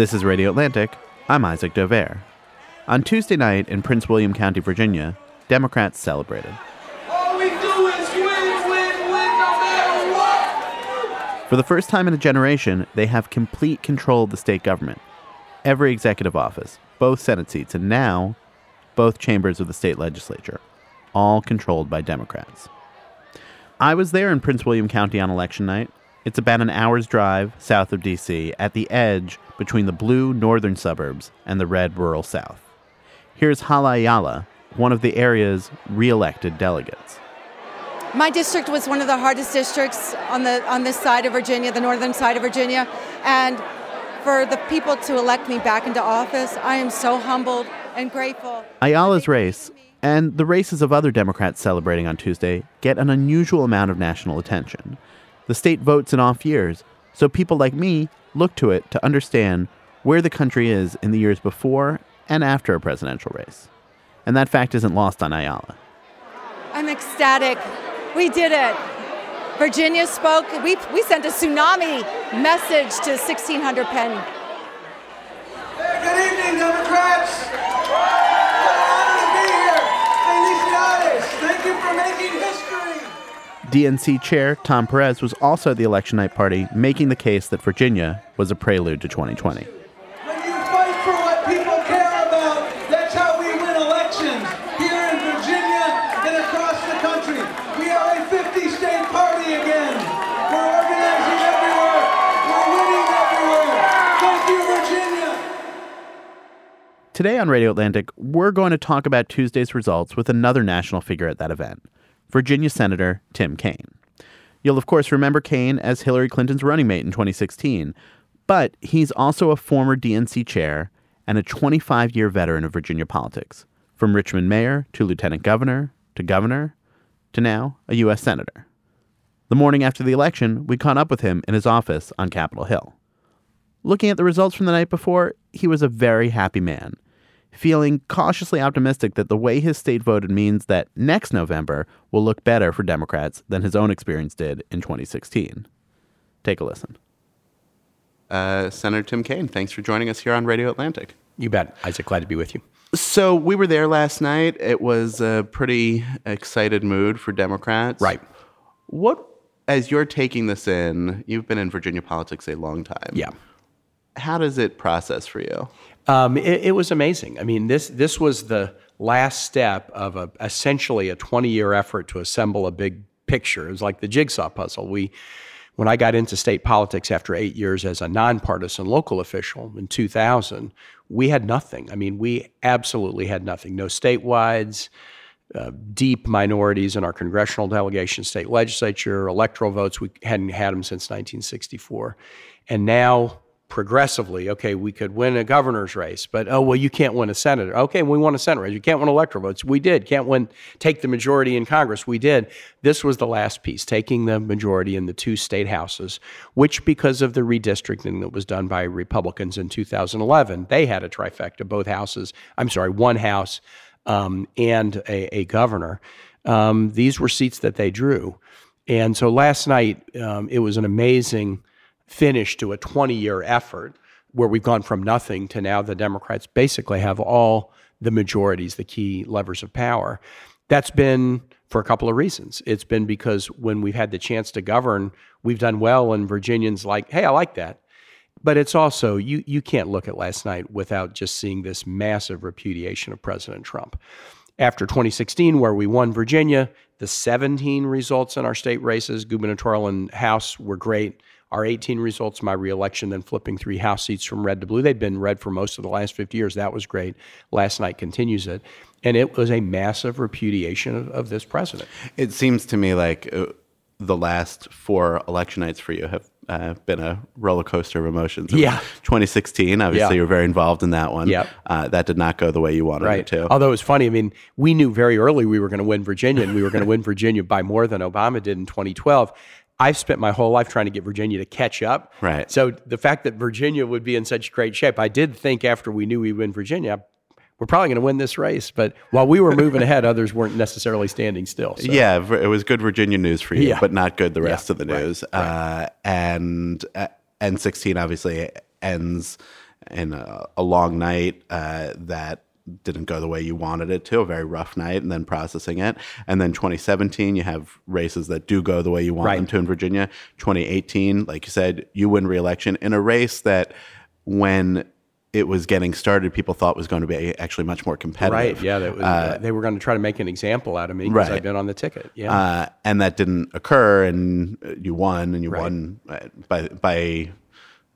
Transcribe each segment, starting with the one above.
This is Radio Atlantic. I'm Isaac Dovere. On Tuesday night in Prince William County, Virginia, Democrats celebrated. All we do is win, win, win, no matter what. For the first time in a generation, they have complete control of the state government. Every executive office, both Senate seats, and now both chambers of the state legislature, all controlled by Democrats. I was there in Prince William County on election night. It's about an hour's drive south of D.C., at the edge between the blue northern suburbs and the red rural south. Here's Hala Ayala, one of the area's re-elected delegates. My district was one of the hardest districts on the on this side of Virginia, the northern side of Virginia, and for the people to elect me back into office, I am so humbled and grateful. Ayala's race and the races of other Democrats celebrating on Tuesday get an unusual amount of national attention. The state votes in off years, so people like me look to it to understand where the country is in the years before and after a presidential race. And that fact isn't lost on Ayala. I'm ecstatic. We did it. Virginia spoke. We, we sent a tsunami message to 1600 Penn. Hey, good evening, Democrats. What an honor to be here. Felicidades. Thank you for making history. DNC chair Tom Perez was also at the election night party, making the case that Virginia was a prelude to 2020. When you fight for what people care about, that's how we win elections here in Virginia and across the country. We are a 50 state party again. We're organizing everywhere. We're winning everywhere. Thank you, Virginia. Today on Radio Atlantic, we're going to talk about Tuesday's results with another national figure at that event, Virginia Senator Tim Kaine. You'll, of course, remember Kaine as Hillary Clinton's running mate in 2016, but he's also a former DNC chair and a 25 year veteran of Virginia politics, from Richmond mayor to lieutenant governor to governor to now a U.S. Senator. The morning after the election, we caught up with him in his office on Capitol Hill. Looking at the results from the night before, he was a very happy man, feeling cautiously optimistic that the way his state voted means that next November will look better for Democrats than his own experience did in 2016. Take a listen. Uh, Senator Tim Kaine, thanks for joining us here on Radio Atlantic. You bet. Isaac, glad to be with you. So we were there last night. It was a pretty excited mood for Democrats. Right. What, as you're taking this in, you've been in Virginia politics a long time. Yeah. How does it process for you? Um, it, it was amazing. I mean, this this was the last step of a, essentially a 20 year effort to assemble a big picture. It was like the jigsaw puzzle. We, when I got into state politics after eight years as a nonpartisan local official in 2000, we had nothing. I mean, we absolutely had nothing. No statewides. Uh, deep minorities in our congressional delegation, state legislature, electoral votes. We hadn't had them since 1964. And now, progressively, okay, we could win a governor's race, but oh, well, you can't win a senator. Okay, we won a senator race. You can't win electoral votes. We did. Can't win, take the majority in Congress. We did. This was the last piece, taking the majority in the two state houses, which, because of the redistricting that was done by Republicans in 2011, they had a trifecta, both houses, I'm sorry, one house um, and a, a governor. Um, these were seats that they drew. And so last night, um, it was an amazing finish to a 20 year effort where we've gone from nothing to now the Democrats basically have all the majorities, the key levers of power. That's been for a couple of reasons. It's been because when we've had the chance to govern, we've done well, and Virginians like, hey, I like that. But it's also, you, you can't look at last night without just seeing this massive repudiation of President Trump. After 2016, where we won Virginia, the 17 results in our state races, gubernatorial and House, were great. Our 18 results, my reelection, then flipping three House seats from red to blue. They'd been red for most of the last 50 years. That was great. Last night continues it. And it was a massive repudiation of, of this president. It seems to me like uh, the last four election nights for you have uh, been a roller coaster of emotions. Yeah. 2016, obviously, Yeah. you were very involved in that one. Yep. Uh, that did not go the way you wanted it to. Although it was funny, I mean, we knew very early we were going to win Virginia, and we were going to win Virginia by more than Obama did in 2012. I've spent my whole life trying to get Virginia to catch up. Right. So the fact that Virginia would be in such great shape, I did think after we knew we'd win Virginia, we're probably going to win this race. But while we were moving ahead, others weren't necessarily standing still. So. Yeah, it was good Virginia news for you, Yeah. but not good the rest of the right, news. Uh, and uh, N16 obviously ends in a, a long night uh, that didn't go the way you wanted it to, a very rough night, and then processing it. And then 2017, you have races that do go the way you want Right. them to in Virginia. 2018, like you said, you win re-election in a race that when it was getting started, people thought was going to be actually much more competitive. Right. Yeah. That was, they were going to try to make an example out of me because right. I've been on the ticket. Yeah. Uh, and that didn't occur, and uh, you won, and you Right. won uh, by by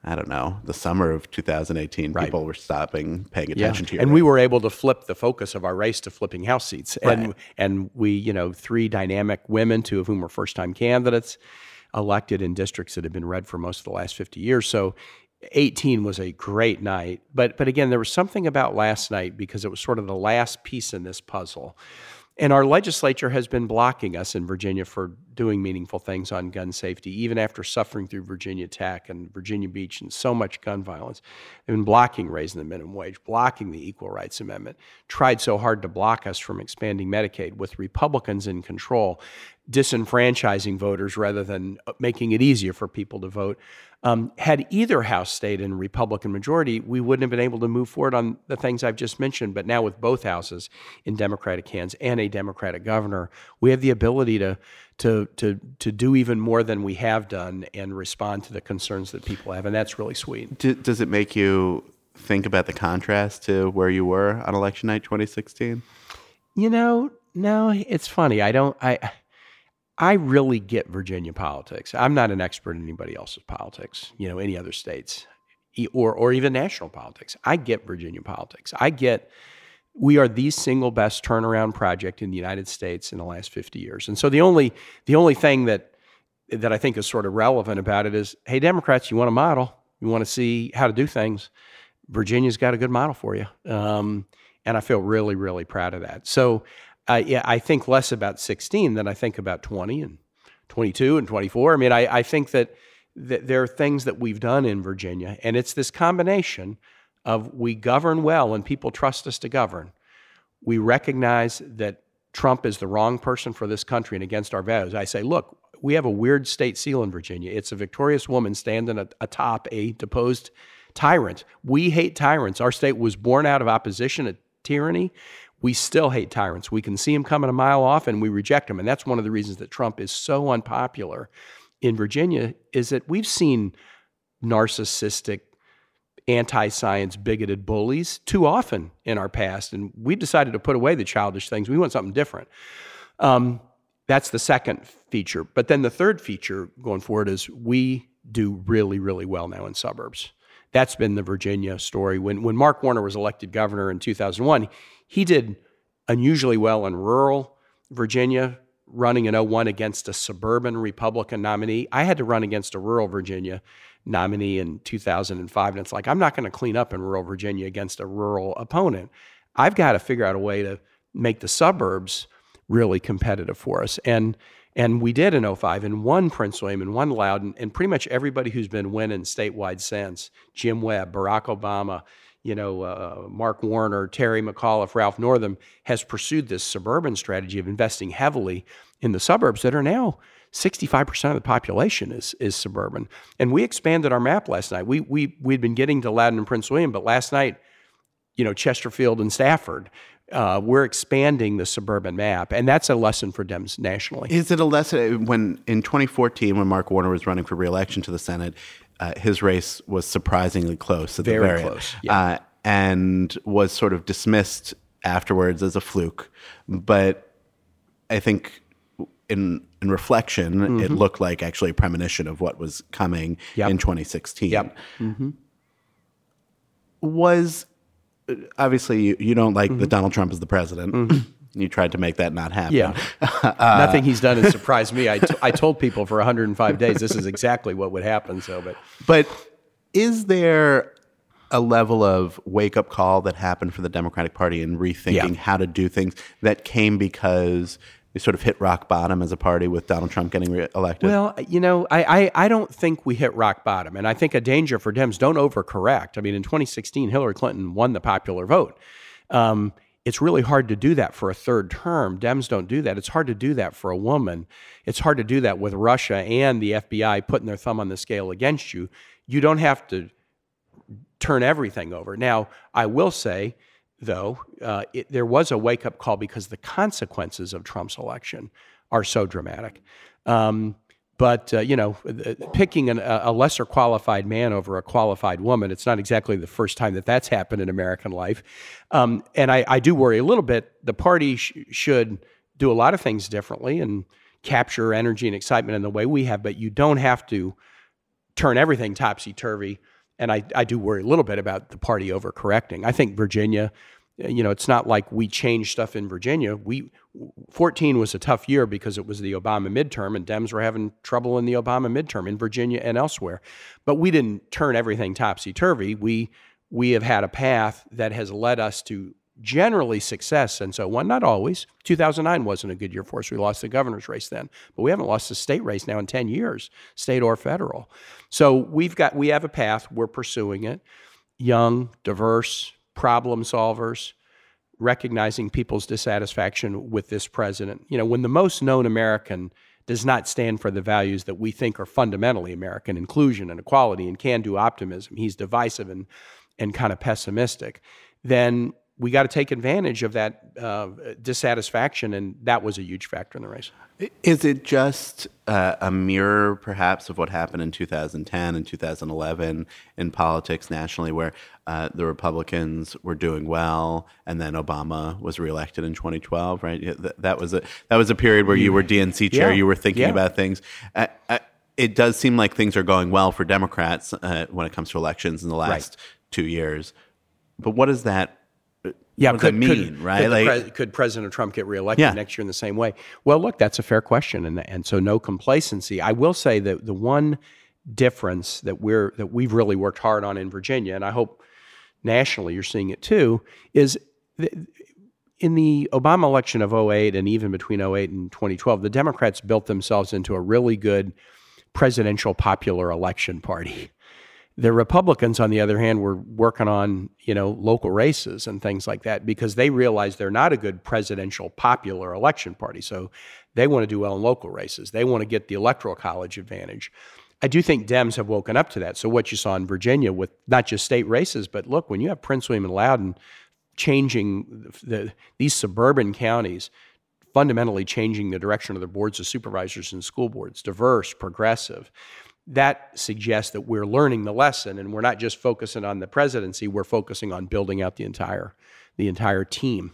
I don't know the summer of 2018. Right. People were stopping, paying yeah. attention to you, and we were able to flip the focus of our race to flipping House seats, and and we, you know, three dynamic women, two of whom were first time candidates, elected in districts that had been red for most of the last 50 years. So. 18 was a great night, but but again, there was something about last night because it was sort of the last piece in this puzzle. And our legislature has been blocking us in Virginia for doing meaningful things on gun safety, even after suffering through Virginia Tech and Virginia Beach and so much gun violence. They've been blocking raising the minimum wage, blocking the Equal Rights Amendment, tried so hard to block us from expanding Medicaid with Republicans in control, disenfranchising voters rather than uh, making it easier for people to vote. Um, had either House stayed in Republican majority, we wouldn't have been able to move forward on the things I've just mentioned. But now, with both houses in Democratic hands and a Democratic governor, we have the ability to to to to do even more than we have done and respond to the concerns that people have, and that's really sweet. D- does it make you think about the contrast to where you were on election night 2016? You know, no, it's funny. I don't. I I really get Virginia politics. I'm not an expert in anybody else's politics. You know, any other states, or or even national politics. I get Virginia politics. I get. We are the single best turnaround project in the United States in the last 50 years. And so the only the only thing that that I think is sort of relevant about it is, hey, Democrats, you want a model? You want to see how to do things? Virginia's got a good model for you. Um, and I feel really, really proud of that. So, uh, yeah, I think less about 16 than I think about 20 and 22 and 24. I mean, I, I think that, that there are things that we've done in Virginia, and it's this combination of we govern well and people trust us to govern. We recognize that Trump is the wrong person for this country and against our values. I say, look, we have a weird state seal in Virginia. It's a victorious woman standing atop a deposed tyrant. We hate tyrants. Our state was born out of opposition to tyranny. We still hate tyrants. We can see them coming a mile off and we reject them. And that's one of the reasons that Trump is so unpopular in Virginia is that we've seen narcissistic, anti-science, bigoted bullies too often in our past. And we've decided to put away the childish things. We want something different. Um, that's the second feature. But then the third feature going forward is we do really, really well now in suburbs. That's been the Virginia story. When when Mark Warner was elected governor in 2001, he did unusually well in rural Virginia, running in 01 against a suburban Republican nominee. I had to run against a rural Virginia nominee in 2005, and it's like I'm not going to clean up in rural Virginia against a rural opponent. I've got to figure out a way to make the suburbs really competitive for us. And and we did in 05 and won Prince William and won Loudoun and pretty much everybody who's been winning statewide since Jim Webb, Barack Obama, you know, uh, Mark Warner, Terry McAuliffe, Ralph Northam has pursued this suburban strategy of investing heavily in the suburbs that are now 65% of the population is is suburban. And we expanded our map last night. We we we'd been getting to Loudoun and Prince William, but last night, you know, Chesterfield and Stafford, uh, we're expanding the suburban map, and that's a lesson for Dems nationally. Is it a lesson when in 2014, when Mark Warner was running for reelection to the Senate, uh, his race was surprisingly close at Very the very close, yeah. uh, and was sort of dismissed afterwards as a fluke. But I think in in reflection, it looked like actually a premonition of what was coming Mm-hmm. Yep. in 2016. Yep. Was uh, obviously you, you don't like Mm-hmm. that Donald Trump is the president. You tried to make that not happen. Yeah. Nothing he's done has surprised me. I, t- I told people for 105 days this is exactly what would happen. So, but But is there a level of wake up call that happened for the Democratic Party in rethinking Yeah. how to do things that came because they sort of hit rock bottom as a party with Donald Trump getting reelected? Well, you know, I, I, I don't think we hit rock bottom. And I think a danger for Dems, don't overcorrect. I mean, in 2016, Hillary Clinton won the popular vote. Um, it's really hard to do that for a third term. Dems don't do that. It's hard to do that for a woman. It's hard to do that with Russia and the FBI putting their thumb on the scale against you. You don't have to turn everything over. Now, I will say, though, uh, it, there was a wake up call because the consequences of Trump's election are so dramatic. Um, but uh, you know, picking an, a lesser qualified man over a qualified woman—it's not exactly the first time that that's happened in American life. Um, and I, I, do worry a little bit. The party sh- should do a lot of things differently and capture energy and excitement in the way we have, but you don't have to turn everything topsy turvy. And I, I do worry a little bit about the party overcorrecting. I think Virginia, Uh, you know, it's not like we changed stuff in Virginia. We 14 was a tough year because it was the Obama midterm, and Dems were having trouble in the Obama midterm in Virginia and elsewhere. But we didn't turn everything topsy turvy. We we have had a path that has led us to generally success and so one Not always. 2009 wasn't a good year for us. We lost the governor's race then, but we haven't lost the state race now in 10 years, state or federal. So we've got we have a path. We're pursuing it. Young, diverse, problem solvers, recognizing people's dissatisfaction with this president. You know, when the most known American does not stand for the values that we think are fundamentally American inclusion and equality and can do optimism, he's divisive and, and kind of pessimistic, then we got to take advantage of that uh, dissatisfaction, and that was a huge factor in the race. Is it just uh, a mirror, perhaps, of what happened in 2010 and 2011 in politics nationally, where uh, the Republicans were doing well, and then Obama was reelected in 2012? Right, that, that was a that was a period where you were DNC chair, yeah. you were thinking yeah. about things. Uh, uh, it does seem like things are going well for Democrats uh, when it comes to elections in the last right. two years. But what does that yeah, what could, mean, could, right? Could, like, pre- could, President Trump get reelected yeah. next year in the same way? Well, look, that's a fair question, and and so no complacency. I will say that the one difference that we're that we've really worked hard on in Virginia, and I hope nationally you're seeing it too, is in the Obama election of 08 and even between 08 and 2012, the Democrats built themselves into a really good presidential popular election party. The Republicans, on the other hand, were working on you know local races and things like that because they realize they're not a good presidential popular election party. So they want to do well in local races. They want to get the electoral college advantage. I do think Dems have woken up to that. So what you saw in Virginia with not just state races, but look, when you have Prince William and Loudoun changing the, the, these suburban counties, fundamentally changing the direction of the boards of supervisors and school boards, diverse, progressive that suggests that we're learning the lesson and we're not just focusing on the presidency we're focusing on building out the entire the entire team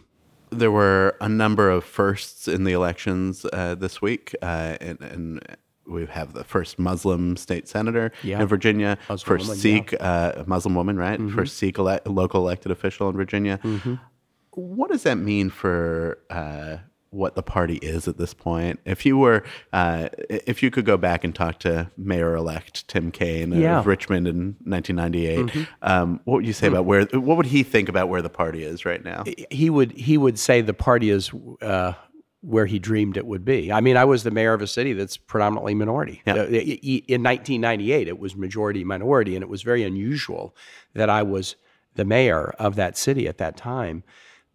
there were a number of firsts in the elections uh, this week uh, and, and, we have the first Muslim state senator yeah. in Virginia, Muslim first woman, Sikh yeah. uh, Muslim woman, right? Mm-hmm. First Sikh ele- local elected official in Virginia. Mm-hmm. What does that mean for uh, what the party is at this point. If you were, uh, if you could go back and talk to Mayor-elect Tim Kaine yeah. of Richmond in 1998, mm-hmm. um, what would you say mm-hmm. about where? What would he think about where the party is right now? He would he would say the party is. Uh, where he dreamed it would be. I mean, I was the mayor of a city that's predominantly minority. Yeah. In 1998, it was majority minority, and it was very unusual that I was the mayor of that city at that time.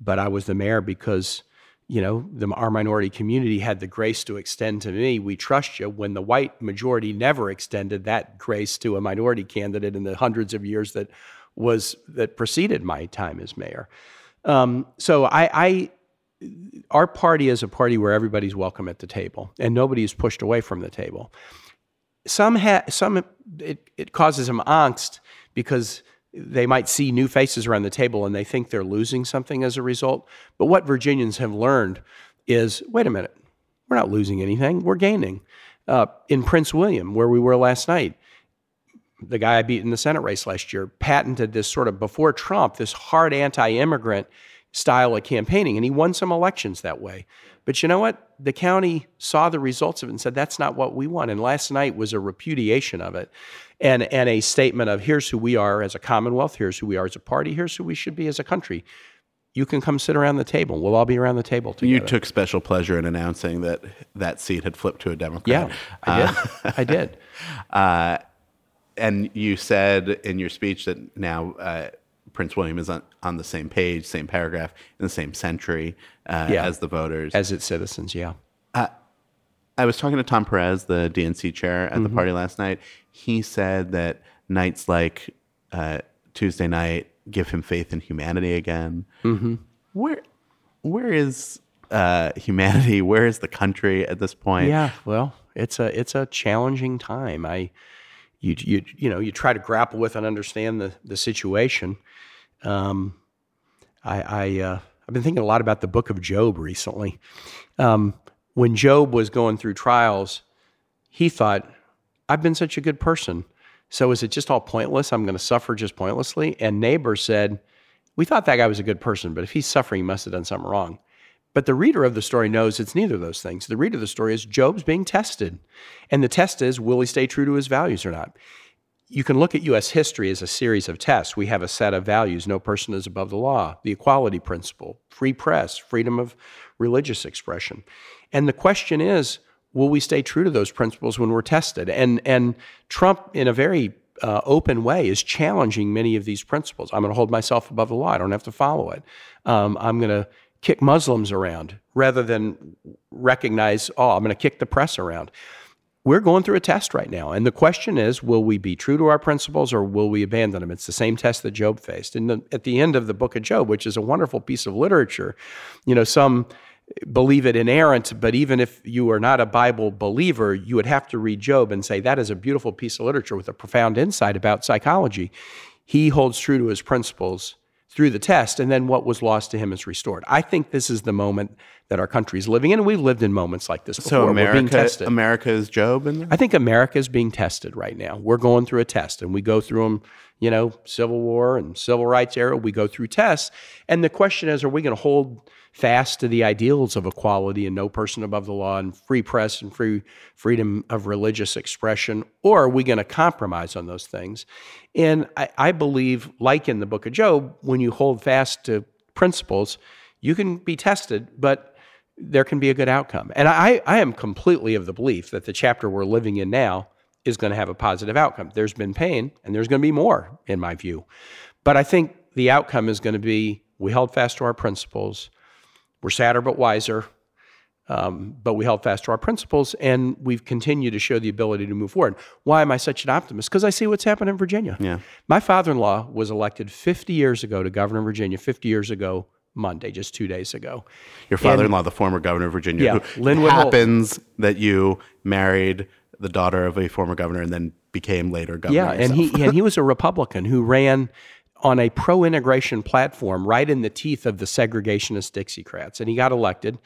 But I was the mayor because you know, the, our minority community had the grace to extend to me, we trust you, when the white majority never extended that grace to a minority candidate in the hundreds of years that was that preceded my time as mayor. Um, so I, I, our party is a party where everybody's welcome at the table and nobody is pushed away from the table. Some ha- some it, it causes them angst because they might see new faces around the table and they think they're losing something as a result. But what Virginians have learned is wait a minute, we're not losing anything, we're gaining. Uh, in Prince William, where we were last night, the guy I beat in the Senate race last year patented this sort of before Trump, this hard anti immigrant style of campaigning, and he won some elections that way. But you know what? The county saw the results of it and said, that's not what we want. And last night was a repudiation of it and, and a statement of here's who we are as a Commonwealth, here's who we are as a party, here's who we should be as a country. You can come sit around the table. We'll all be around the table together. You took special pleasure in announcing that that seat had flipped to a Democrat. Yeah, I did. Uh, I did. Uh, and you said in your speech that now uh, Prince William is on, on the same page, same paragraph, in the same century uh, yeah. as the voters. As its citizens, yeah. Uh, I was talking to Tom Perez, the DNC chair at mm-hmm. the party last night. He said that nights like uh, Tuesday night, give him faith in humanity again. Mm-hmm. Where, where is uh, humanity? Where is the country at this point? Yeah, well, it's a it's a challenging time. I you you you know you try to grapple with and understand the the situation. Um, I I uh, I've been thinking a lot about the Book of Job recently. Um, when Job was going through trials, he thought, "I've been such a good person." So is it just all pointless? I'm going to suffer just pointlessly? And neighbor said, We thought that guy was a good person, but if he's suffering, he must have done something wrong. But the reader of the story knows it's neither of those things. The reader of the story is Job's being tested. And the test is will he stay true to his values or not? You can look at U.S. history as a series of tests. We have a set of values no person is above the law, the equality principle, free press, freedom of religious expression. And the question is will we stay true to those principles when we're tested? And, and Trump, in a very uh, open way, is challenging many of these principles. I'm going to hold myself above the law. I don't have to follow it. Um, I'm going to kick Muslims around rather than recognize, oh, I'm going to kick the press around. We're going through a test right now. And the question is will we be true to our principles or will we abandon them? It's the same test that Job faced. And at the end of the book of Job, which is a wonderful piece of literature, you know, some believe it inerrant, but even if you are not a Bible believer, you would have to read Job and say that is a beautiful piece of literature with a profound insight about psychology. He holds true to his principles through the test, and then what was lost to him is restored. I think this is the moment that our country is living in, and we've lived in moments like this before. So America, We're being tested. America is Job? I think America is being tested right now. We're going through a test, and we go through them, you know, Civil War and Civil Rights era. We go through tests, and the question is, are we going to hold fast to the ideals of equality and no person above the law and free press and free freedom of religious expression, or are we going to compromise on those things? And I, I believe, like in the book of Job, when you hold fast to principles, you can be tested, but there can be a good outcome. And I, I am completely of the belief that the chapter we're living in now is going to have a positive outcome. There's been pain, and there's going to be more, in my view. But I think the outcome is going to be we held fast to our principles. We're sadder but wiser, um, but we held fast to our principles, and we've continued to show the ability to move forward. Why am I such an optimist? Because I see what's happened in Virginia. Yeah. My father-in-law was elected 50 years ago to governor of Virginia. 50 years ago Monday, just two days ago. Your father-in-law, the former governor of Virginia, Yeah, who Linwood Holt. happens that you married the daughter of a former governor and then became later governor. Yeah, and he and he was a Republican who ran on a pro-integration platform right in the teeth of the segregationist Dixiecrats, and he got elected,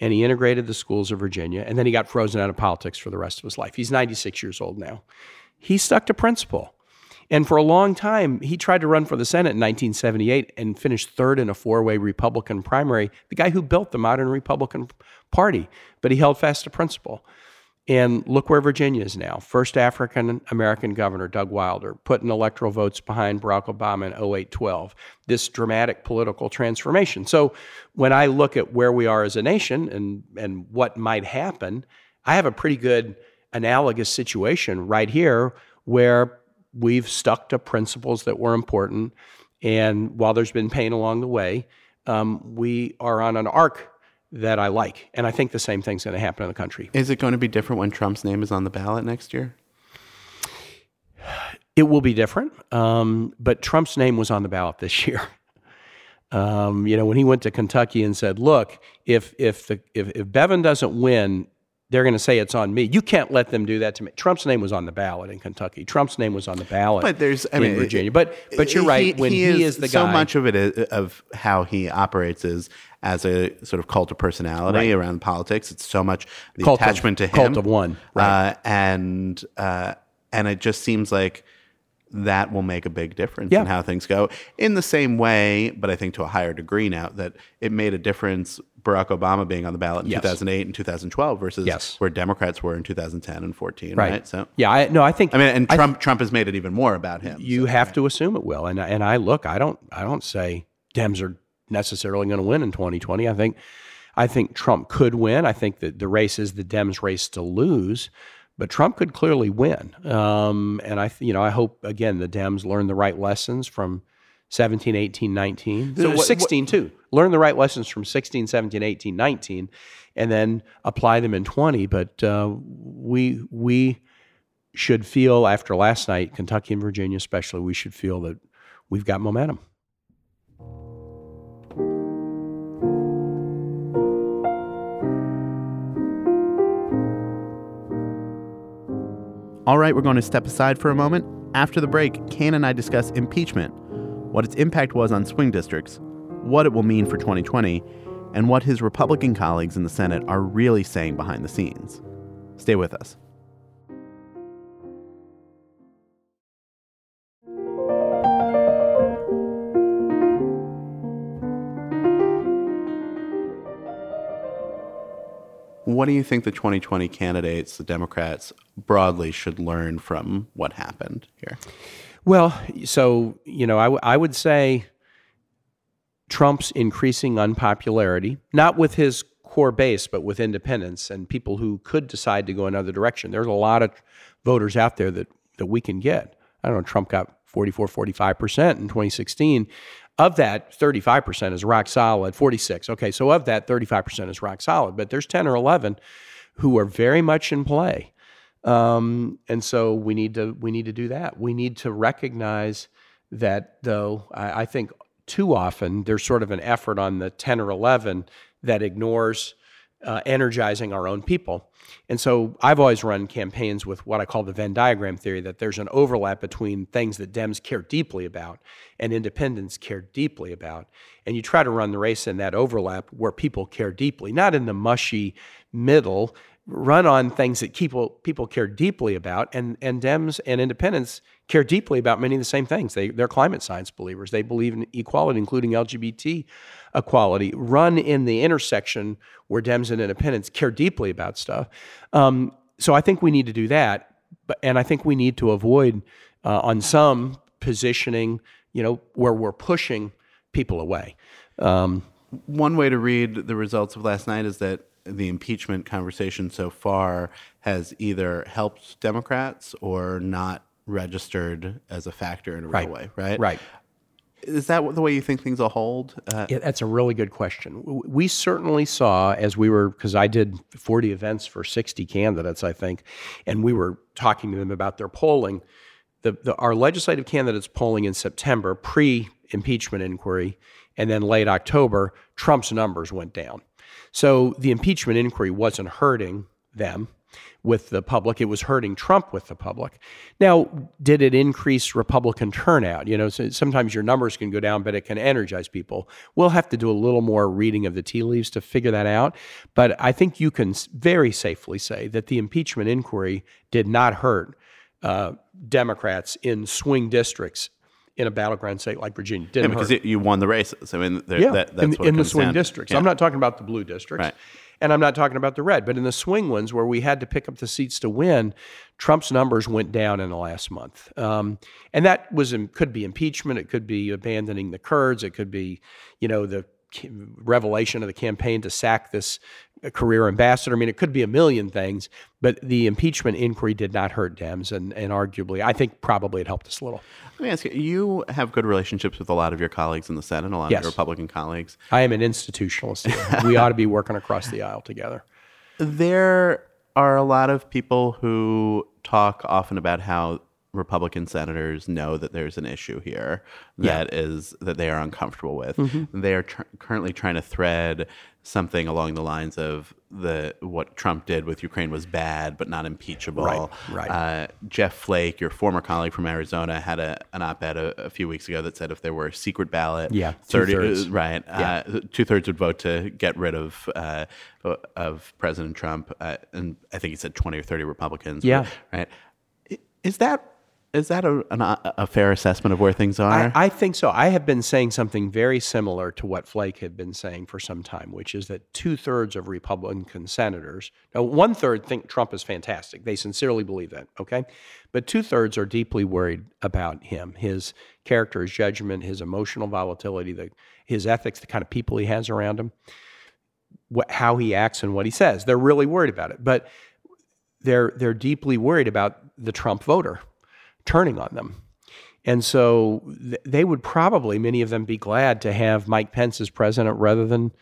and he integrated the schools of Virginia, and then he got frozen out of politics for the rest of his life. He's 96 years old now. He stuck to principle. And for a long time, he tried to run for the Senate in 1978 and finished third in a four way Republican primary, the guy who built the modern Republican Party. But he held fast to principle. And look where Virginia is now. First African American governor, Doug Wilder, putting electoral votes behind Barack Obama in 08 12. This dramatic political transformation. So when I look at where we are as a nation and, and what might happen, I have a pretty good analogous situation right here where we've stuck to principles that were important. And while there's been pain along the way, um, we are on an arc that I like. And I think the same thing's going to happen in the country. Is it going to be different when Trump's name is on the ballot next year? It will be different, um, but Trump's name was on the ballot this year. Um, you know, when he went to Kentucky and said, "Look, if if the if, if Bevin doesn't win, they're going to say it's on me. You can't let them do that to me." Trump's name was on the ballot in Kentucky. Trump's name was on the ballot, But there's, I in mean, Virginia. But but you're right. when he, is, the guy, so much of it is, of how he operates is as a sort of cult of personality around politics. It's so much the Cult of- attachment to him, cult of one, right. uh, and uh, and it just seems like that will make a big difference Yeah. in how things go. In the same way, but I think to a higher degree now, that it made a difference. Barack Obama being on the ballot in Yes. 2008 and 2012 versus Yes. where Democrats were in 2010 and 14. Right. right? So yeah, I, no, I think I mean, and I Trump Trump has made it even more about him. you so, have to assume it will. And and I look, I don't I don't say Dems are necessarily going to win in 2020. I think I think Trump could win. I think that the race is the Dems' race to lose, but Trump could clearly win. Um, and I you know I hope again the Dems learn the right lessons from 17, 18, 19, So what- 16 too. Learn the right lessons from 16, 17, 18, 19, and then apply them in 20. But uh, we we should feel after last night, Kentucky and Virginia especially, we should feel that we've got momentum. All right, we're going to step aside for a moment. After the break, Kaine and I discuss impeachment, what its impact was on swing districts, what it will mean for 2020, and what his Republican colleagues in the Senate are really saying behind the scenes. Stay with us. What do you think the 2020 candidates, the Democrats broadly, should learn from what happened here? Well, so, you know, I, w- I would say Trump's increasing unpopularity, not with his core base, but with independents and people who could decide to go another direction. There's a lot of voters out there that, that we can get. I don't know, Trump got 44, 45% in 2016. Of that, 35% is rock solid, 46. Okay, so of that, 35% is rock solid, but there's 10 or 11 who are very much in play. Um, and so we need to we need to do that. We need to recognize that though I, I think too often there's sort of an effort on the 10 or 11 that ignores uh, energizing our own people. And so I've always run campaigns with what I call the Venn diagram theory that there's an overlap between things that Dems care deeply about and independents care deeply about. And you try to run the race in that overlap where people care deeply, not in the mushy middle. Run on things that people people care deeply about, and and Dems and Independents care deeply about many of the same things. They they're climate science believers. They believe in equality, including LGBT equality. Run in the intersection where Dems and Independents care deeply about stuff. Um, so I think we need to do that, but and I think we need to avoid uh, on some positioning, you know, where we're pushing people away. Um, One way to read the results of last night is that the impeachment conversation so far has either helped Democrats or not registered as a factor in a real way, right? Right. Is that the way you think things will hold? Uh, Yeah, that's a really good question. We certainly saw as we were, because I did 40 events for 60 candidates, I think, and we were talking to them about their polling. The, the, our legislative candidates polling in September, pre impeachment inquiry, and then late October, Trump's numbers went down. So the impeachment inquiry wasn't hurting them with the public. It was hurting Trump with the public. Now, did it increase Republican turnout? You know, so sometimes your numbers can go down, but it can energize people. We'll have to do a little more reading of the tea leaves to figure that out. But I think you can very safely say that the impeachment inquiry did not hurt uh, Democrats in swing districts in a battleground state like Virginia. Didn't because it, you won the races. I mean, there- Yeah, that, that's in, in the swing down districts. Yeah. I'm not talking about the blue districts. Right. And I'm not talking about the red, but in the swing ones where we had to pick up the seats to win, Trump's numbers went down in the last month. Um, and that was could be impeachment, it could be abandoning the Kurds, it could be, you know, the revelation of the campaign to sack this uh, career ambassador. I mean, it could be a million things, but the impeachment inquiry did not hurt Dems, and, and arguably, I think probably it helped us a little. Let me ask you: You have good relationships with a lot of your colleagues in the Senate, a lot Yes. of your Republican colleagues. I am an institutionalist. here. we ought to be working across the aisle together. There are a lot of people who talk often about how Republican senators know that there's an issue here that is that they are uncomfortable with. Mm-hmm. They are tr- currently trying to thread something along the lines of the what Trump did with Ukraine was bad but not impeachable. Right, right. Uh, Jeff Flake, your former colleague from Arizona, had a, an op-ed a, a few weeks ago that said if there were a secret ballot, Yeah, 30, two-thirds. uh, right, uh, two thirds would vote to get rid of uh, of President Trump, uh, and I think he said twenty or thirty Republicans. Yeah. right. Is that is that a, an, uh, a fair assessment of where things are? I, I think so. I have been saying something very similar to what Flake had been saying for some time, which is that two thirds of Republican senators, now one third think Trump is fantastic. They sincerely believe that, okay? But two thirds are deeply worried about him, his character, his judgment, his emotional volatility, the, his ethics, the kind of people he has around him, what, how he acts, and what he says. They're really worried about it. But they're, they're deeply worried about the Trump voter turning on them. And so th- they would probably, many of them, be glad to have Mike Pence as president rather than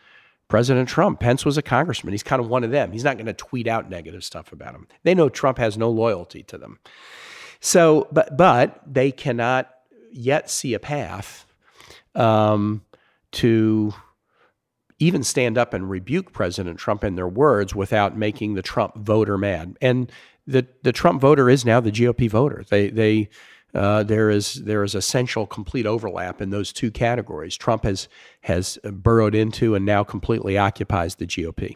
President Trump. Pence was a congressman. He's kind of one of them. He's not going to tweet out negative stuff about him. They know Trump has no loyalty to them. So, but but they cannot, yet see a path um, to even stand up and rebuke President Trump in their words without making the Trump voter mad. And the the Trump voter is now the GOP voter. They they uh, there is there is essential complete overlap in those two categories. Trump has has burrowed into and now completely occupies the GOP.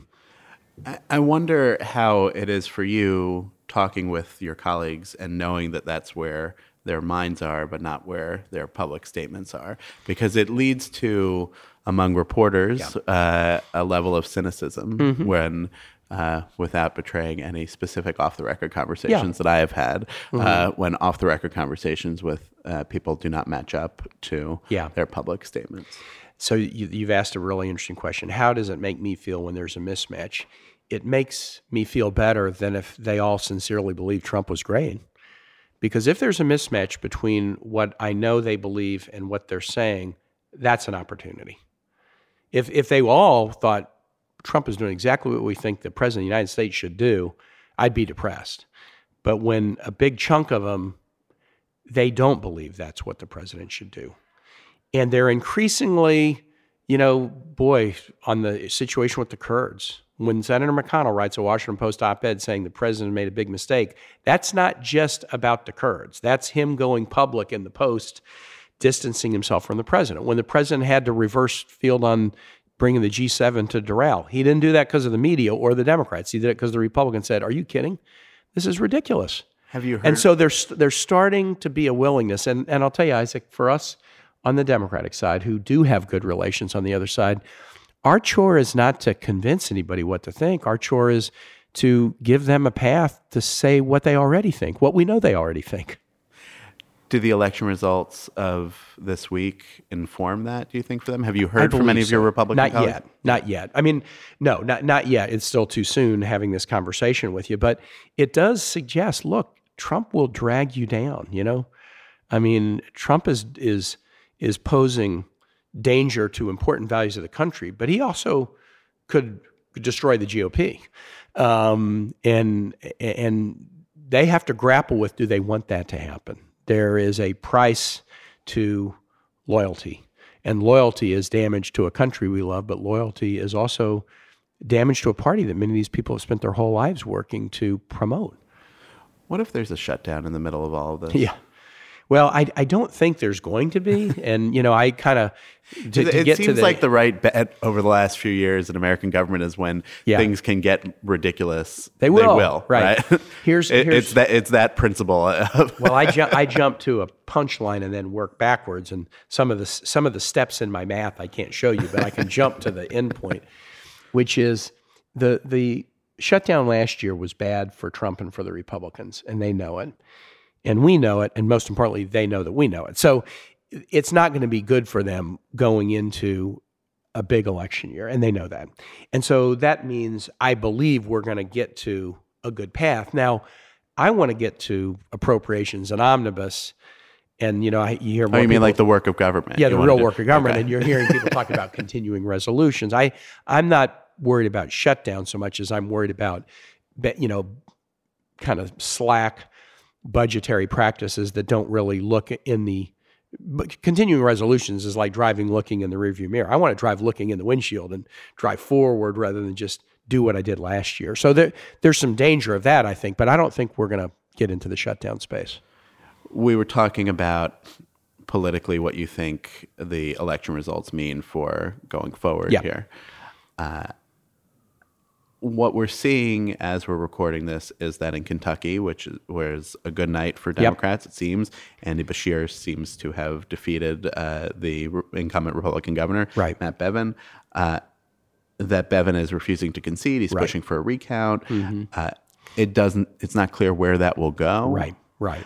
I wonder how it is for you talking with your colleagues and knowing that that's where their minds are, but not where their public statements are, because it leads to among reporters yeah. uh, a level of cynicism mm-hmm. when uh, without betraying any specific off the record conversations yeah. that I have had, uh, mm-hmm. uh, when off the record conversations with uh, people do not match up to yeah. their public statements. So you, have asked a really interesting question. How does it make me feel when there's a mismatch? It makes me feel better than if they all sincerely believe Trump was great. Because if there's a mismatch between what I know they believe and what they're saying, that's an opportunity. If if they all thought Trump is doing exactly what we think the president of the United States should do, I'd be depressed. But when a big chunk of them, they don't believe that's what the president should do. And they're increasingly, you know, boy, on the situation with the Kurds. When Senator McConnell writes a Washington Post op ed saying the president made a big mistake, that's not just about the Kurds. That's him going public in the Post, distancing himself from the president. When the president had to reverse field on bringing the G7 to Doral. He didn't do that because of the media or the Democrats. He did it because the Republicans said, "Are you kidding? This is ridiculous." Have you heard? And so there's there's starting to be a willingness, and and I'll tell you, Isaac, for us on the Democratic side who do have good relations on the other side, our chore is not to convince anybody what to think. Our chore is to give them a path to say what they already think, what we know they already think. Do the election results of this week inform that? Do you think for them? Have you heard from any of your Republican not colleagues? yet, not yet. I mean, no, not not yet. It's still too soon having this conversation with you, but it does suggest. Look, Trump will drag you down. You know, I mean, Trump is is is posing danger to important values of the country, but he also could destroy the GOP, um, and and they have to grapple with: Do they want that to happen? There is a price to loyalty. And loyalty is damage to a country we love, but loyalty is also damage to a party that many of these people have spent their whole lives working to promote. What if there's a shutdown in the middle of all of this? Yeah. Well, I, I don't think there's going to be, and you know, I kind of it seems the, like the right bet over the last few years in American government is when yeah. things can get ridiculous. They will, they will right? right? Here's, it, here's it's that it's that principle. well, I ju- I jump to a punchline and then work backwards, and some of the some of the steps in my math I can't show you, but I can jump to the end point, which is the the shutdown last year was bad for Trump and for the Republicans, and they know it and we know it, and most importantly, they know that we know it. So it's not going to be good for them going into a big election year, and they know that. And so that means I believe we're going to get to a good path. Now, I want to get to appropriations and omnibus. And you know, I, you hear more. Oh, you mean like the work of government? Yeah, the real work of government. Okay. And you're hearing people talk about continuing resolutions. I I'm not worried about shutdown so much as I'm worried about, you know, kind of slack budgetary practices that don't really look in the continuing resolutions is like driving looking in the rearview mirror. I want to drive looking in the windshield and drive forward rather than just do what I did last year. So there, there's some danger of that, I think, but I don't think we're going to get into the shutdown space. We were talking about politically what you think the election results mean for going forward yeah. here. Uh, what we're seeing as we're recording this is that in Kentucky, which was a good night for Democrats, yep. it seems, Andy Beshear seems to have defeated uh, the incumbent Republican governor, right. Matt Bevin. Uh, that Bevin is refusing to concede. He's right. pushing for a recount. Mm-hmm. Uh, it doesn't. It's not clear where that will go. Right. Right.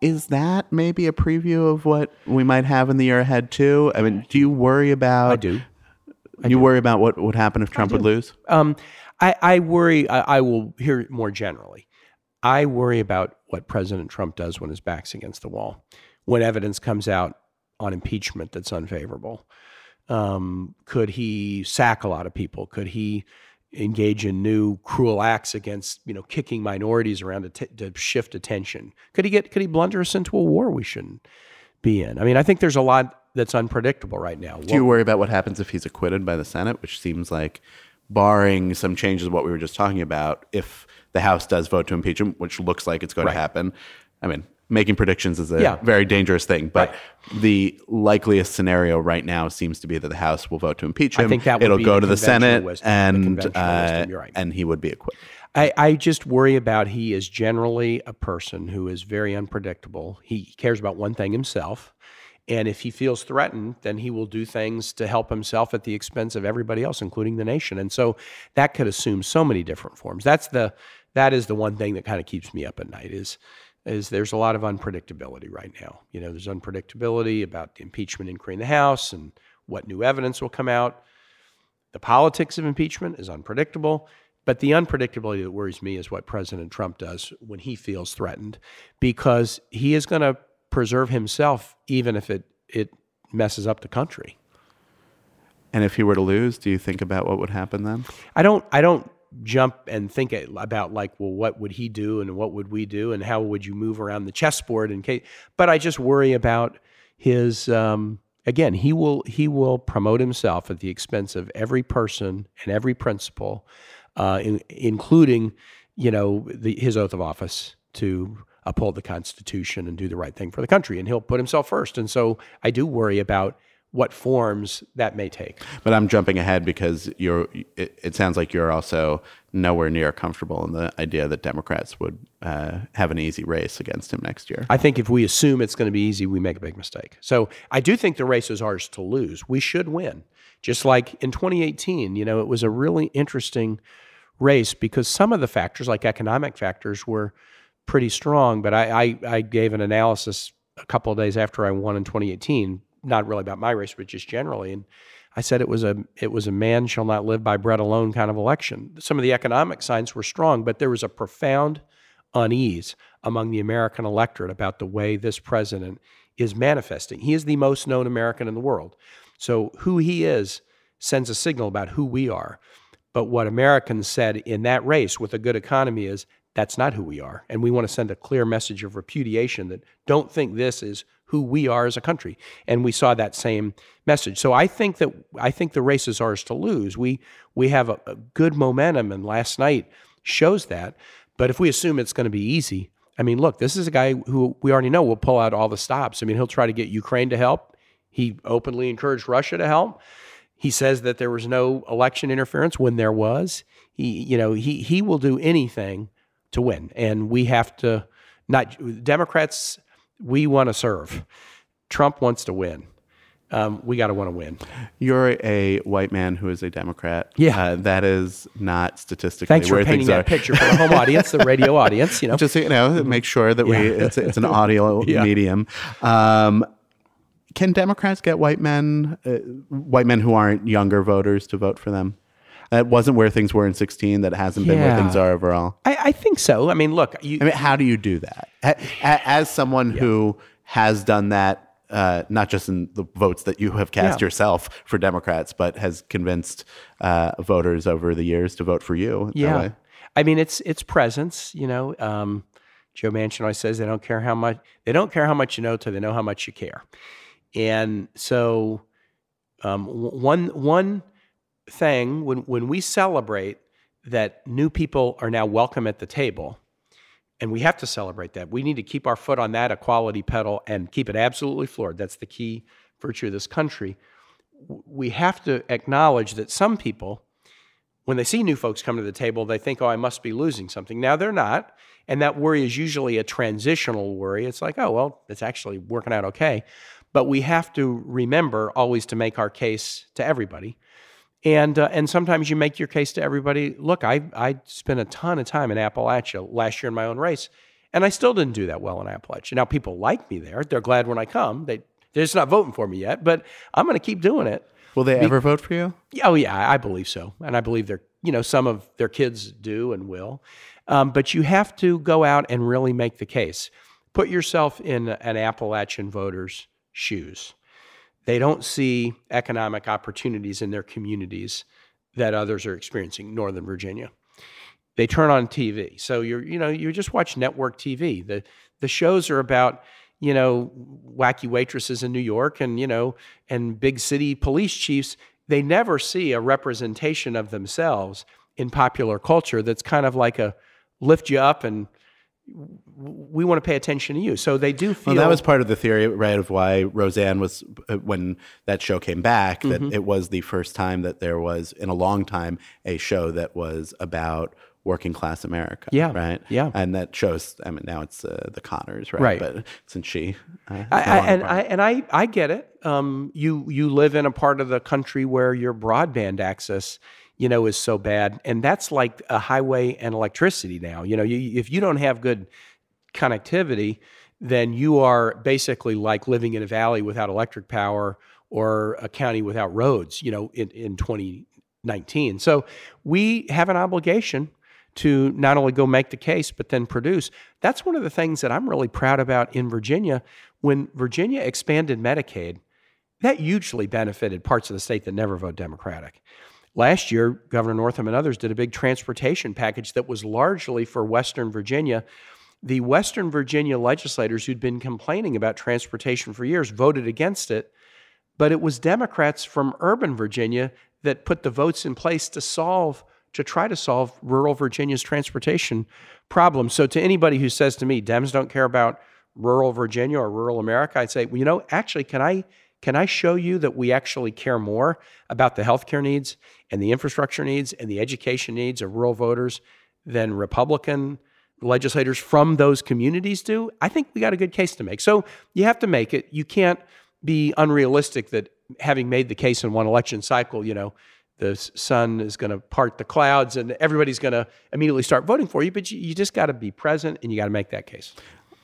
Is that maybe a preview of what we might have in the year ahead too? I mean, do you worry about? I do. You worry about what would happen if Trump would lose? Um, I, I worry, I, I will hear more generally. I worry about what President Trump does when his back's against the wall, when evidence comes out on impeachment that's unfavorable. Um, could he sack a lot of people? Could he engage in new cruel acts against, you know, kicking minorities around to, t- to shift attention? Could he get? Could he blunder us into a war we shouldn't be in. I mean, I think there's a lot that's unpredictable right now. Do you worry about what happens if he's acquitted by the Senate, which seems like, barring some changes of what we were just talking about, if the House does vote to impeach him, which looks like it's going Right. to happen. I mean, making predictions is a Yeah. very dangerous thing, but Right. the likeliest scenario right now seems to be that the House will vote to impeach him. I think that would it'll go the to the Senate, wisdom, and conventional uh, right. and he would be acquitted. I, I just worry about he is generally a person who is very unpredictable. He cares about one thing himself. And if he feels threatened, then he will do things to help himself at the expense of everybody else, including the nation. And so that could assume so many different forms. That's the that is the one thing that kind of keeps me up at night is is there's a lot of unpredictability right now. You know, there's unpredictability about the impeachment inquiry in the House and what new evidence will come out. The politics of impeachment is unpredictable, but the unpredictability that worries me is what President Trump does when he feels threatened, because he is going to preserve himself even if it it messes up the country. And if he were to lose, do you think about what would happen then? I don't I don't jump and think about like well what would he do and what would we do and how would you move around the chessboard in case but I just worry about his um, again he will he will promote himself at the expense of every person and every principle uh, in, including you know the, his oath of office to uphold the constitution and do the right thing for the country and he'll put himself first and so I do worry about what forms that may take But I'm jumping ahead because you're. It, it sounds like you're also nowhere near comfortable in the idea that Democrats would uh, have an easy race against him next year. I think if we assume it's going to be easy, we make a big mistake. So I do think the race is ours to lose. We should win. Just like in 2018, you know, it was a really interesting race because some of the factors, like economic factors, were pretty strong. But I, I, I gave an analysis a couple of days after I won in 2018, not really about my race, but just generally. And I said it was a it was a man shall not live by bread alone kind of election. Some of the economic signs were strong, but there was a profound unease among the American electorate about the way this president is manifesting. He is the most known American in the world. So who he is sends a signal about who we are. But what Americans said in that race with a good economy is that's not who we are. And we want to send a clear message of repudiation that don't think this is who we are as a country. And we saw that same message. So I think that I think the race is ours to lose. We we have a, a good momentum and last night shows that. But if we assume it's going to be easy, I mean, look, this is a guy who we already know will pull out all the stops. I mean, he'll try to get Ukraine to help. He openly encouraged Russia to help. He says that there was no election interference when there was. He, you know, he he will do anything to win, and we have to not Democrats. We want to serve. Trump wants to win. Um, we got to want to win. You're a white man who is a Democrat. Yeah. Uh, that is not statistically Thanks for painting that are. picture for the home audience, the radio audience. You know, Just so you know, make sure that we it's, it's an audio Yeah. medium. Um, can Democrats get white men, uh, white men who aren't younger voters, to vote for them? That wasn't where things were in 16. That hasn't been where things are overall. I, I think so. I mean, look, you, I mean, how do you do that? As someone who has done that, uh, not just in the votes that you have cast Yeah. yourself for Democrats, but has convinced uh, voters over the years to vote for you. Yeah. way? I mean, it's it's presence. You know, um, Joe Manchin always says they don't care how much they don't care how much you know till they know how much you care. And so, um, one one thing when when we celebrate that new people are now welcome at the table, and we have to celebrate that. We need to keep our foot on that equality pedal and keep it absolutely floored. That's the key virtue of this country. We have to acknowledge that some people when they see new folks come to the table, they think, oh, I must be losing something. Now they're not. And that worry is usually a transitional worry. It's like, oh, well, it's actually working out okay. But we have to remember always to make our case to everybody. And, uh, and sometimes you make your case to everybody. Look, I, I spent a ton of time in Appalachia last year in my own race, and I still didn't do that well in Appalachia. Now, people like me there. They're glad when I come. They, they're just not voting for me yet, but I'm going to keep doing it. Will they ever vote for you? Oh yeah, I believe so, and I believe they're you know some of their kids do and will, um, but you have to go out and really make the case. Put yourself in an Appalachian voter's shoes. They don't see economic opportunities in their communities that others are experiencing. Northern Virginia, they turn on TV, so you're you know you just watch network TV. the The shows are about you know, wacky waitresses in New York and, you know, and big city police chiefs, they never see a representation of themselves in popular culture that's kind of like a lift you up and we want to pay attention to you. So they do feel Well, that was part of the theory, right, of why Roseanne was uh, when that show came back. That Mm-hmm. it was the first time that there was, in a long time, a show that was about working class America. Yeah, right. yeah. and that shows. I mean, now it's uh, the Conners, right? Right. But since she, uh, I, I, and part- I and I I get it. Um, you you live in a part of the country where your broadband access, you know, is so bad, and that's like a highway and electricity now. You know, you, if you don't have good connectivity, then you are basically like living in a valley without electric power or a county without roads. You know, in in 2019. So we have an obligation to not only go make the case but then produce. That's one of the things that I'm really proud about in Virginia. When Virginia expanded Medicaid, that hugely benefited parts of the state that never vote Democratic. Last year, Governor Northam and others did a big transportation package that was largely for Western Virginia. The Western Virginia legislators who'd been complaining about transportation for years voted against it, but it was Democrats from urban Virginia that put the votes in place to solve to try to solve rural Virginia's transportation problem. So to anybody who says to me, Dems don't care about rural Virginia or rural America, I'd say, well, you know, actually, can I can I show you that we actually care more about the healthcare needs and the infrastructure needs and the education needs of rural voters than Republican legislators from those communities do? I think we got a good case to make. So you have to make it. You can't be unrealistic that having made the case in one election cycle, you know, the sun is going to part the clouds and everybody's going to immediately start voting for you. But you, you just got to be present and you got to make that case.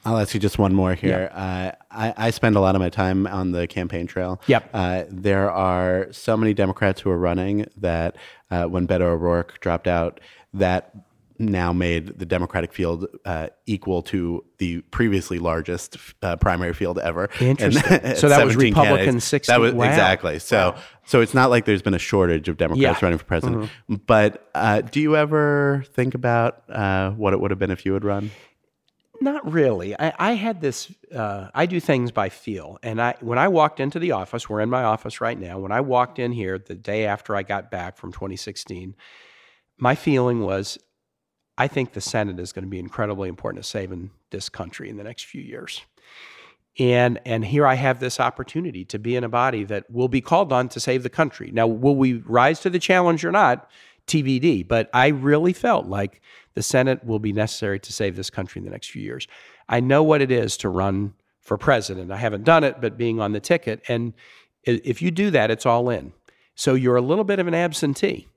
I'll ask you just one more here. Uh, I, I spend a lot of my time on the campaign trail. Yep. Uh, there are so many Democrats who are running that uh, when Beto O'Rourke dropped out, that now made the Democratic field uh, equal to the previously largest uh, primary field ever. Interesting. And- So that was Republican. 60 That was wow. exactly. So so it's not like there's been a shortage of Democrats Yeah. Mm-hmm. running for president. But uh, do you ever think about uh, what it would have been if you had run? Not really. I, I had this. Uh, I do things by feel, and I when I walked into the office, we're in my office right now. When I walked in here the day after I got back from 2016, my feeling was, I think the Senate is going to be incredibly important to saving this country in the next few years. And and here I have this opportunity to be in a body that will be called on to save the country. Now, will we rise to the challenge or not? TBD. But I really felt like the Senate will be necessary to save this country in the next few years. I know what it is to run for president. I haven't done it, but being on the ticket, and if you do that, it's all in. So you're a little bit of an absentee.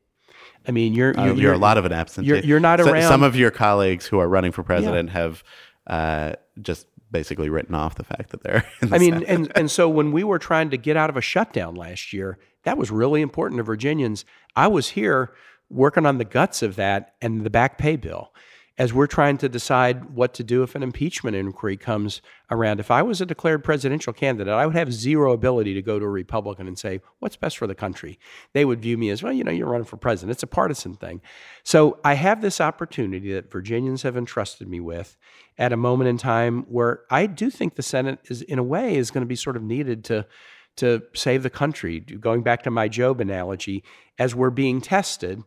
I mean, you're Uh, you're, you're, a lot of an absentee. you're- you're not So- around- Some of your colleagues who are running for president have uh, just basically written off the fact that they're. In the I mean, Senate. and and so when we were trying to get out of a shutdown last year, that was really important to Virginians. I was here working on the guts of that and the back pay bill as we're trying to decide what to do if an impeachment inquiry comes around. If I was a declared presidential candidate, I would have zero ability to go to a Republican and say, what's best for the country? They would view me as, well, you know, you're running for president. It's a partisan thing. So I have this opportunity that Virginians have entrusted me with at a moment in time where I do think the Senate is, in a way, is going to be sort of needed to to save the country. Going back to my Job analogy, as we're being tested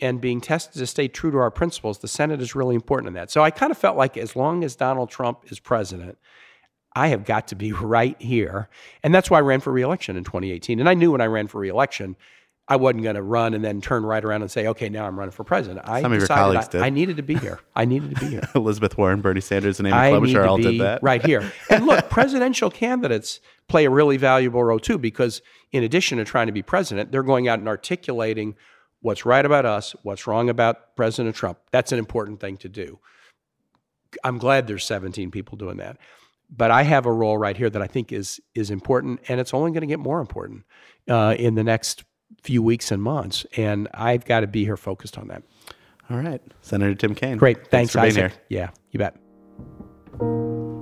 and being tested to stay true to our principles, the Senate is really important in that. So I kind of felt like as long as Donald Trump is president, I have got to be right here. And that's why I ran for reelection in 2018. And I knew when I ran for reelection, I wasn't going to run and then turn right around and say, okay, now I'm running for president. I Some of your colleagues I, did. I needed to be here. I needed to be here. Elizabeth Warren, Bernie Sanders, and Amy Klobuchar all did that. right here. And look, presidential candidates play a really valuable role too, because in addition to trying to be president, they're going out and articulating what's right about us, what's wrong about President Trump. That's an important thing to do. I'm glad there's 17 people doing that. But I have a role right here that I think is is important, and it's only going to get more important uh, in the next few weeks and months. And I've got to be here focused on that. All right, Senator Tim Kaine. Great, thanks, for being here. Yeah, you bet.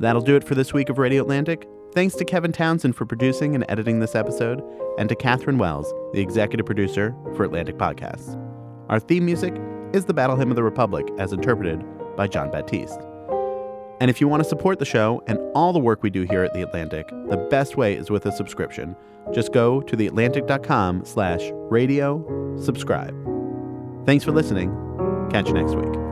That'll do it for this week of Radio Atlantic. Thanks to Kevin Townsend for producing and editing this episode, and to Catherine Wells, the executive producer for Atlantic Podcasts. Our theme music is the Battle Hymn of the Republic as interpreted by Jon Batiste. And if you want to support the show and all the work we do here at The Atlantic, the best way is with a subscription. Just go to theatlantic.com slash radio subscribe. Thanks for listening. Catch you next week.